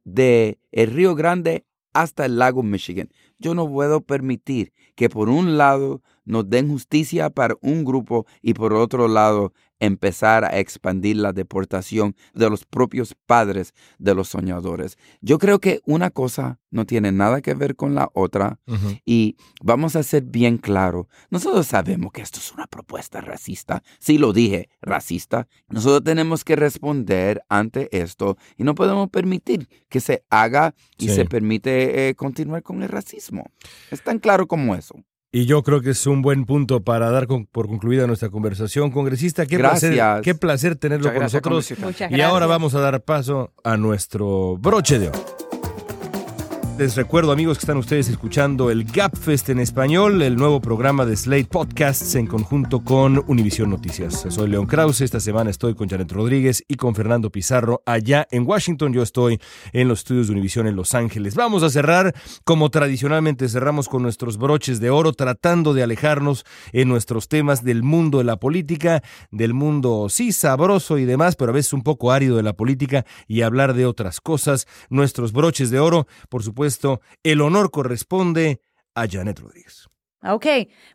de el Río Grande hasta el lago Michigan. Yo no puedo permitir que por un lado nos den justicia para un grupo y por otro lado empezar a expandir la deportación de los propios padres de los soñadores. Yo creo que una cosa no tiene nada que ver con la otra y vamos a ser bien claro, nosotros sabemos que esto es una propuesta racista, sí lo dije, racista, nosotros tenemos que responder ante esto y no podemos permitir que se haga y se permite eh, continuar con el racismo. Es tan claro como eso. Y yo creo que es un buen punto para dar por concluida nuestra conversación. Congresista, qué, Placer, qué placer tenerlo con nosotros. Y ahora vamos a dar paso a nuestro broche de oro. Les recuerdo, amigos, que están ustedes escuchando el Gapfest en español, el nuevo programa de Slate Podcasts en conjunto con Univision Noticias. Soy León Krause. Esta semana estoy con Janet Rodríguez y con Fernando Pizarro allá en Washington. Yo estoy en los estudios de Univision en Los Ángeles. Vamos a cerrar como tradicionalmente cerramos con nuestros broches de oro, tratando de alejarnos en nuestros temas del mundo de la política, del mundo sí sabroso y demás, pero a veces un poco árido de la política y hablar de otras cosas. Nuestros broches de oro, por supuesto esto, el honor corresponde a Janet Rodríguez. Ok,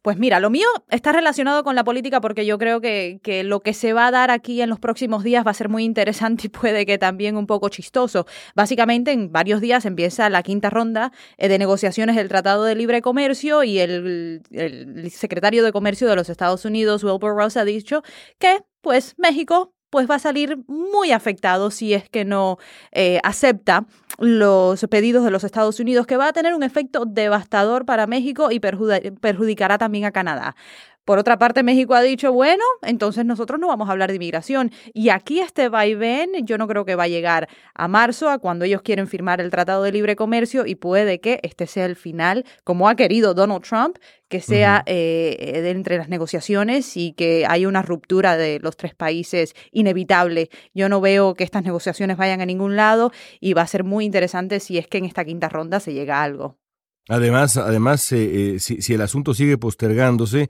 pues mira, lo mío está relacionado con la política porque yo creo que, que, lo que se va a dar aquí en los próximos días va a ser muy interesante y puede que también un poco chistoso. Básicamente, en varios días empieza la quinta ronda eh, de negociaciones del Tratado de Libre Comercio y el, el secretario de Comercio de los Estados Unidos, Wilbur Ross, ha dicho que, pues, México pues va a salir muy afectado si es que no eh, acepta los pedidos de los Estados Unidos, que va a tener un efecto devastador para México y perjudicará también a Canadá. Por otra parte, México ha dicho, bueno, entonces nosotros no vamos a hablar de inmigración. Y aquí este vaivén yo no creo que va a llegar a marzo, a cuando ellos quieren firmar el Tratado de Libre Comercio, y puede que este sea el final, como ha querido Donald Trump, que sea eh, de entre las negociaciones y que haya una ruptura de los tres países inevitable. Yo no veo que estas negociaciones vayan a ningún lado y va a ser muy interesante si es que en esta quinta ronda se llega a algo. Además, además eh, eh, si, el asunto sigue postergándose,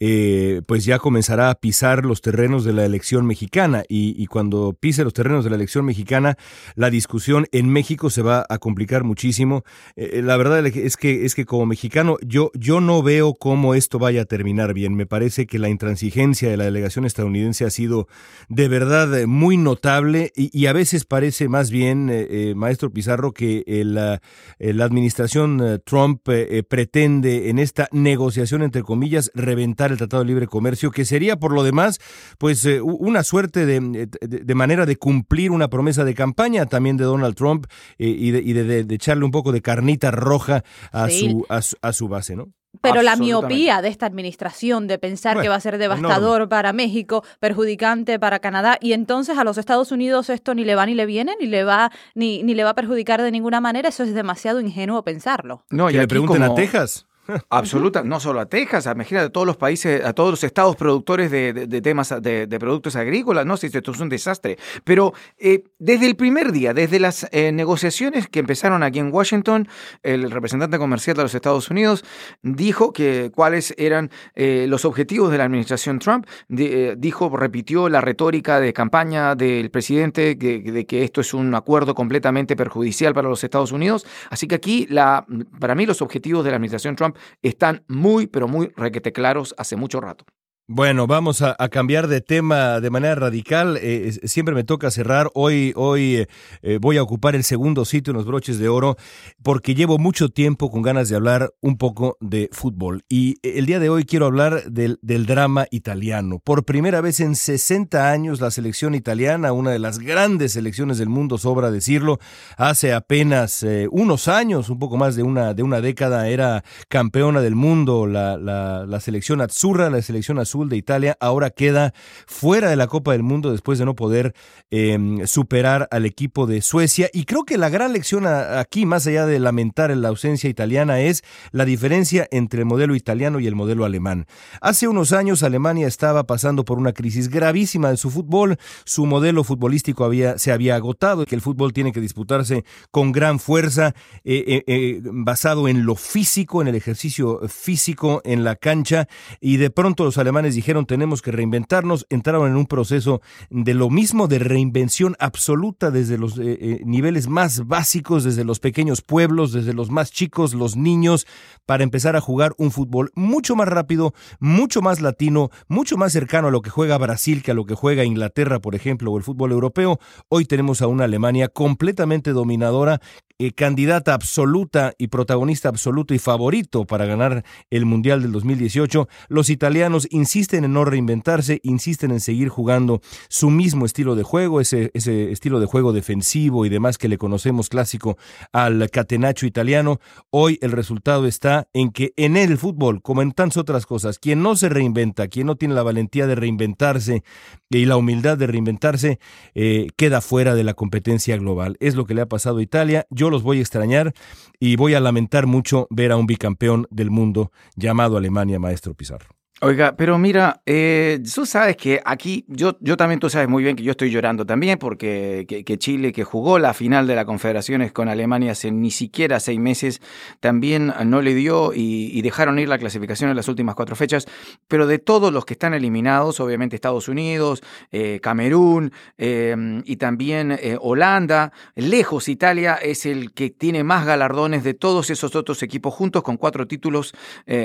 eh, pues ya comenzará a pisar los terrenos de la elección mexicana y, cuando pise los terrenos de la elección mexicana, la discusión en México se va a complicar muchísimo. la verdad es que es que como mexicano yo yo no veo cómo esto vaya a terminar bien. Me parece que la intransigencia de la delegación estadounidense ha sido de verdad muy notable y, a veces parece más bien, maestro Pizarro, que la, la administración Trump pretende en esta negociación, entre comillas, reventar el Tratado de Libre Comercio, que sería por lo demás, pues una suerte de, de, manera de cumplir una promesa de campaña también de Donald Trump y, de, y de, echarle un poco de carnita roja a, su, a su base, ¿no? Pero la miopía de esta administración de pensar que va a ser devastador para México, perjudicante para Canadá, y entonces a los Estados Unidos esto ni le va ni le viene, ni le va, ni, ni le va a perjudicar de ninguna manera, eso es demasiado ingenuo pensarlo. No, y le pregunten a Texas. Absoluta, no solo a Texas, imagínate a todos los países, a todos los estados productores de, temas de, productos agrícolas, no si esto es un desastre. Pero eh, desde el primer día, desde las eh, negociaciones que empezaron aquí en Washington, el representante comercial de los Estados Unidos dijo que cuáles eran eh, los objetivos de la administración Trump. dijo, repitió la retórica de campaña del presidente de, que esto es un acuerdo completamente perjudicial para los Estados Unidos. Así que aquí, la, para mí, los objetivos de la administración Trump están muy, pero muy requete claros hace mucho rato. Bueno, vamos a, cambiar de tema de manera radical. Eh, siempre me toca cerrar. Hoy, hoy eh, eh, voy a ocupar el segundo sitio en los broches de oro porque llevo mucho tiempo con ganas de hablar un poco de fútbol. Y el día de hoy quiero hablar del, drama italiano. Por primera vez en 60 años la selección italiana, una de las grandes selecciones del mundo, sobra decirlo, hace apenas unos años, un poco más de una, de una década, era campeona del mundo, la, la, la selección Azzurra, la selección azul de Italia ahora queda fuera de la Copa del Mundo después de no poder em, superar al equipo de Suecia. Y creo que la gran lección aquí, más allá de lamentar la ausencia italiana, es la diferencia entre el modelo italiano y el modelo alemán. Hace unos años Alemania estaba pasando por una crisis gravísima de su fútbol, su modelo futbolístico había, se había agotado, que el fútbol tiene que disputarse con gran fuerza, eh, eh, eh, basado en lo físico, en el ejercicio físico en la cancha, y de pronto los alemanes dijeron tenemos que reinventarnos, entraron en un proceso de lo mismo, de reinvención absoluta desde los eh, eh, niveles más básicos, desde los pequeños pueblos, desde los más chicos, los niños, para empezar a jugar un fútbol mucho más rápido, mucho más latino, mucho más cercano a lo que juega Brasil que a lo que juega Inglaterra, por ejemplo, o el fútbol europeo. Hoy tenemos a una Alemania completamente dominadora, eh, candidata absoluta y protagonista absoluto y favorito para ganar el Mundial del 2018. Los italianos insisten en no reinventarse, insisten en seguir jugando su mismo estilo de juego, ese, ese estilo de juego defensivo y demás que le conocemos clásico al catenacho italiano. Hoy el resultado está en que en el fútbol, como en tantas otras cosas, quien no se reinventa, quien no tiene la valentía de reinventarse y la humildad de reinventarse, eh, queda fuera de la competencia global. Es lo que le ha pasado a Italia. Yo los voy a extrañar y voy a lamentar mucho ver a un bicampeón del mundo llamado Alemania, maestro Pizarro. Oiga, pero mira, eh, tú sabes que aquí, yo, yo también tú sabes muy bien que yo estoy llorando también porque que, Chile, que jugó la final de la Confederaciones con Alemania hace ni siquiera seis meses, también no le dio y, dejaron ir la clasificación en las últimas cuatro fechas, pero de todos los que están eliminados, obviamente Estados Unidos, eh, Camerún eh, y también Holanda, lejos Italia es el que tiene más galardones de todos esos otros equipos juntos con cuatro títulos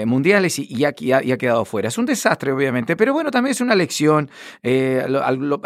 mundiales y, ya ha quedado fuera. Es un desastre, obviamente, pero bueno, también es una lección. Eh,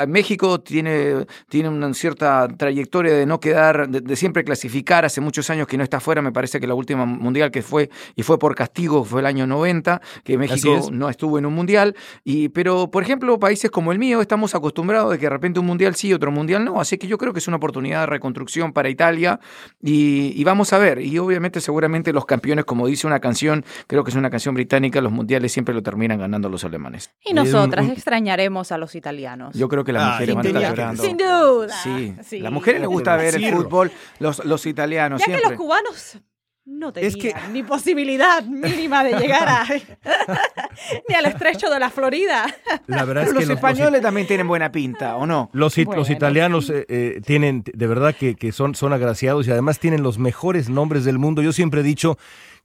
México tiene, tiene una cierta trayectoria de no quedar, de, siempre clasificar. Hace muchos años que no está fuera. Me parece que la última mundial que fue, y fue por castigo, fue el año 90, que México no estuvo en un mundial. Y, pero, por ejemplo, países como el mío, estamos acostumbrados de que de repente un mundial sí, otro mundial no. Así que yo creo que es una oportunidad de reconstrucción para Italia. Y, y vamos a ver. Y obviamente, seguramente los campeones, como dice una canción, creo que es una canción británica, los mundiales siempre lo terminan ganando los alemanes. Y nosotras extrañaremos a los italianos. Yo creo que las mujeres van a estar llorando. Sin duda. Sí. Las mujeres les gusta ver el fútbol, los, los italianos. Ya que los cubanos no tenían ni posibilidad mínima de llegar a ni al estrecho de la Florida. La verdad es que los, españoles también tienen buena pinta, ¿o no? Los, los italianos eh, eh, tienen, de verdad que, que, son, son agraciados y además tienen los mejores nombres del mundo. Yo siempre he dicho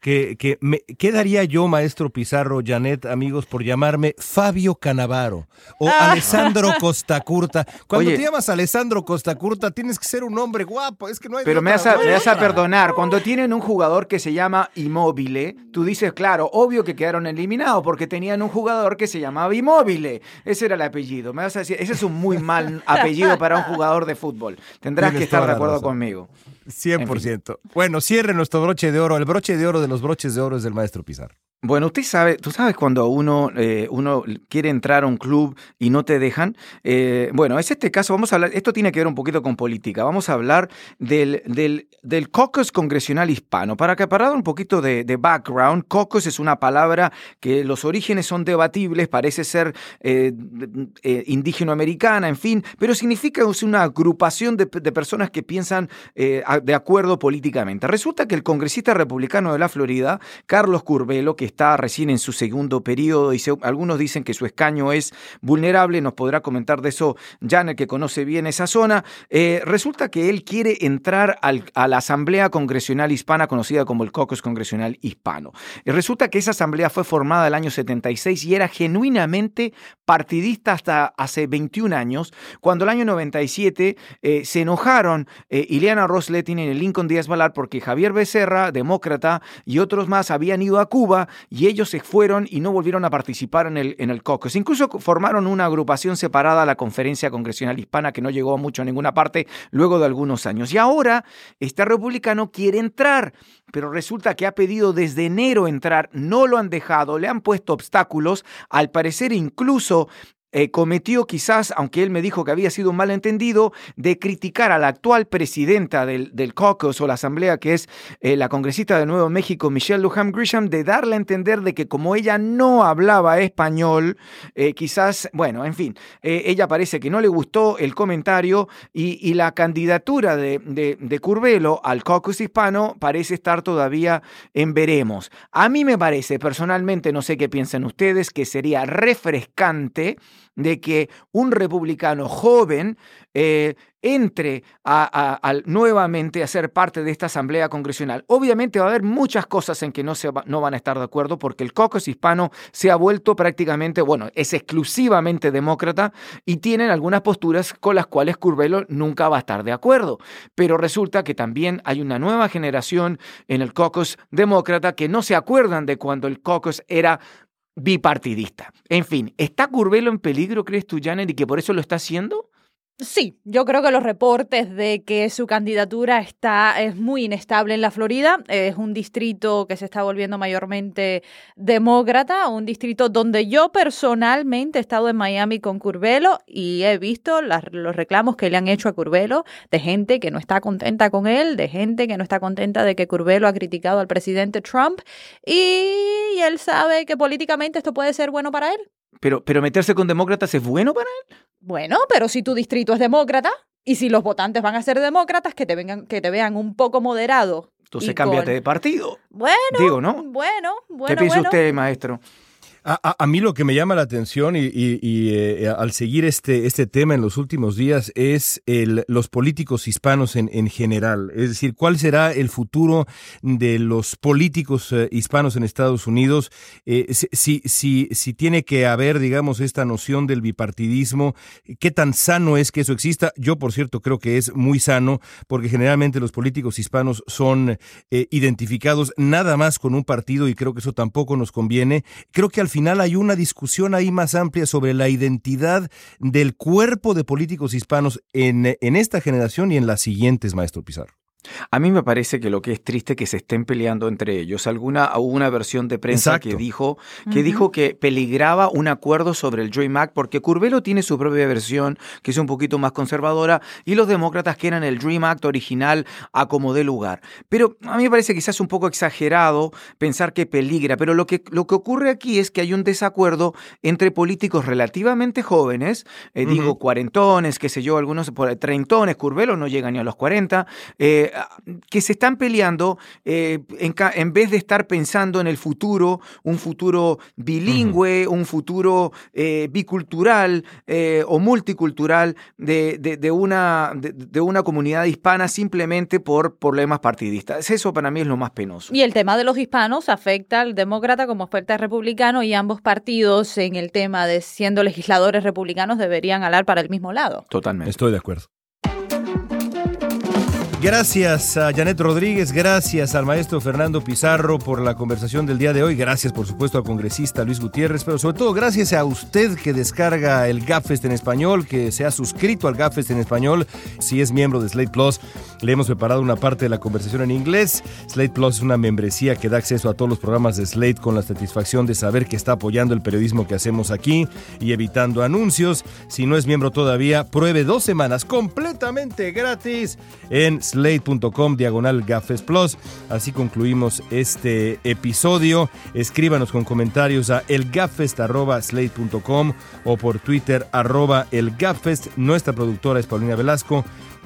que, que me, ¿qué daría yo, maestro Pizarro, Janet, amigos, por llamarme Fabio Canavaro o Ah. Alessandro Costacurta? Cuando Oye. te llamas Alessandro Costacurta tienes que ser un hombre guapo, es que no hay Pero me vas, a, me vas a perdonar, cuando tienen un jugador que se llama Immobile, tú dices, claro, obvio que quedaron eliminados porque tenían un jugador que se llamaba Immobile. Ese era el apellido. Me vas a decir, ese es un muy mal apellido para un jugador de fútbol. Tendrás Tienes que estar de acuerdo razón. conmigo. 100%. Bueno, cierre nuestro broche de oro. El broche de oro de los broches de oro es del maestro Pizarro. Bueno, usted sabe, tú sabes cuando uno, eh, uno quiere entrar a un club y no te dejan. Eh, bueno, es este caso, vamos a hablar, esto tiene que ver un poquito con política. Vamos a hablar del, del, caucus congresional hispano. Para que para dar un poquito de, de background, caucus es una palabra que los orígenes son debatibles, parece ser eh, eh, indígena-americana, en fin, pero significa una agrupación de, de personas que piensan de acuerdo políticamente. Resulta que el congresista republicano de la Florida, Carlos Curbelo, que está recién en su segundo periodo y se- algunos dicen que su escaño es vulnerable, nos podrá comentar de eso Janet, que conoce bien esa zona, eh, resulta que él quiere entrar al- a la Asamblea Congresional Hispana, conocida como el Caucus Congresional Hispano. Y resulta que esa asamblea fue formada el año 76 y era genuinamente partidista hasta hace 21 años, cuando el año 97 eh, se enojaron eh, Ileana Ross Lettin y Lincoln Díaz Balar porque Javier Becerra, demócrata, y otros más habían ido a Cuba y ellos se fueron y no volvieron a participar en el, en el caucus. Incluso formaron una agrupación separada a la Conferencia Congresional Hispana que no llegó mucho a ninguna parte luego de algunos años. Y ahora este republicano quiere entrar, pero resulta que ha pedido desde enero entrar, no lo han dejado, le han puesto obstáculos, al parecer incluso eh, cometió quizás, aunque él me dijo que había sido un malentendido, de criticar a la actual presidenta del, del caucus o la asamblea, que es eh, la congresista de Nuevo México, Michelle Lujan Grisham, de darle a entender de que como ella no hablaba español, eh, quizás, bueno, en fin, ella parece que no le gustó el comentario y, y la candidatura de, de, de Curvelo al caucus hispano parece estar todavía en veremos. A mí me parece, personalmente, no sé qué piensan ustedes, que sería refrescante de que un republicano joven eh, entre nuevamente a ser parte de esta asamblea congresional. Obviamente va a haber muchas cosas en que no, se no van a estar de acuerdo porque el caucus hispano se ha vuelto prácticamente, bueno, es exclusivamente demócrata y tienen algunas posturas con las cuales Curvelo nunca va a estar de acuerdo. Pero resulta que también hay una nueva generación en el caucus demócrata que no se acuerdan de cuando el caucus era bipartidista. En fin, ¿está Curvelo en peligro, crees tú, Janet, y que por eso lo está haciendo? Sí, yo creo que los reportes de que su candidatura está es muy inestable en la Florida, es un distrito que se está volviendo mayormente demócrata, un distrito donde yo personalmente he estado en Miami con Curvelo y he visto los reclamos que le han hecho a Curvelo de gente que no está contenta con él, de gente que no está contenta de que Curvelo ha criticado al presidente Trump y él sabe que políticamente esto puede ser bueno para él. Pero, pero meterse con demócratas es bueno para él. Bueno, pero si tu distrito es demócrata y si los votantes van a ser demócratas, que te vengan, que te vean un poco moderado. Entonces cámbiate con- de partido. Bueno, Digo, ¿no? bueno, bueno. ¿Qué piensa bueno. usted, maestro? A, mí lo que me llama la atención y, y, eh, al seguir este, este tema en los últimos días es el, los políticos hispanos en, en general. Es decir, ¿cuál será el futuro de los políticos eh, hispanos en Estados Unidos? Eh, si, si, si, tiene que haber, digamos, esta noción del bipartidismo, ¿qué tan sano es que eso exista? Yo, por cierto, creo que es muy sano porque generalmente los políticos hispanos son eh, identificados nada más con un partido y creo que eso tampoco nos conviene. Creo que al final hay una discusión ahí más amplia sobre la identidad del cuerpo de políticos hispanos en, en esta generación y en las siguientes, maestro Pizarro. A mí me parece que lo que es triste es que se estén peleando entre ellos. Alguna hubo una versión de prensa Exacto. que dijo que dijo que peligraba un acuerdo sobre el Dream Act porque Curvelo tiene su propia versión que es un poquito más conservadora y los demócratas quieren el Dream Act original a como dé lugar. Pero a mí me parece quizás un poco exagerado pensar que peligra, pero lo que lo que ocurre aquí es que hay un desacuerdo entre políticos relativamente jóvenes, eh, digo cuarentones, qué sé yo, algunos por treintones, Curvelo no llega ni a los 40, eh, eh, que se están peleando eh, en, vez de estar pensando en el futuro, un futuro bilingüe, un futuro bicultural o multicultural de, una, de, una comunidad hispana simplemente por problemas partidistas. Eso para mí es lo más penoso. Y el tema de los hispanos afecta al demócrata como afecta al republicano y ambos partidos en el tema de siendo legisladores republicanos deberían hablar para el mismo lado. Totalmente. Estoy de acuerdo. Gracias a Janet Rodríguez, gracias al maestro Fernando Pizarro por la conversación del día de hoy, gracias por supuesto al congresista Luis Gutiérrez, pero sobre todo gracias a usted que descarga el GAFEST en español, que se ha suscrito al GAFEST en español, si es miembro de Slate Plus, le hemos preparado una parte de la conversación en inglés. Slate Plus es una membresía que da acceso a todos los programas de Slate con la satisfacción de saber que está apoyando el periodismo que hacemos aquí y evitando anuncios. Si no es miembro todavía, pruebe dos semanas completamente gratis en slate.com diagonal gafes plus. Así concluimos este episodio. Escríbanos con comentarios a elgafest.slate.com o por Twitter arroba elgafest. Nuestra productora es Paulina Velasco.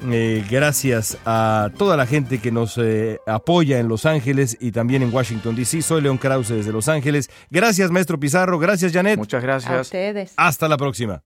Eh, gracias a toda la gente que nos eh, apoya en Los Ángeles y también en Washington, D.C. Soy León Krause desde Los Ángeles. Gracias, maestro Pizarro. Gracias, Janet. Muchas gracias. A ustedes. Hasta la próxima.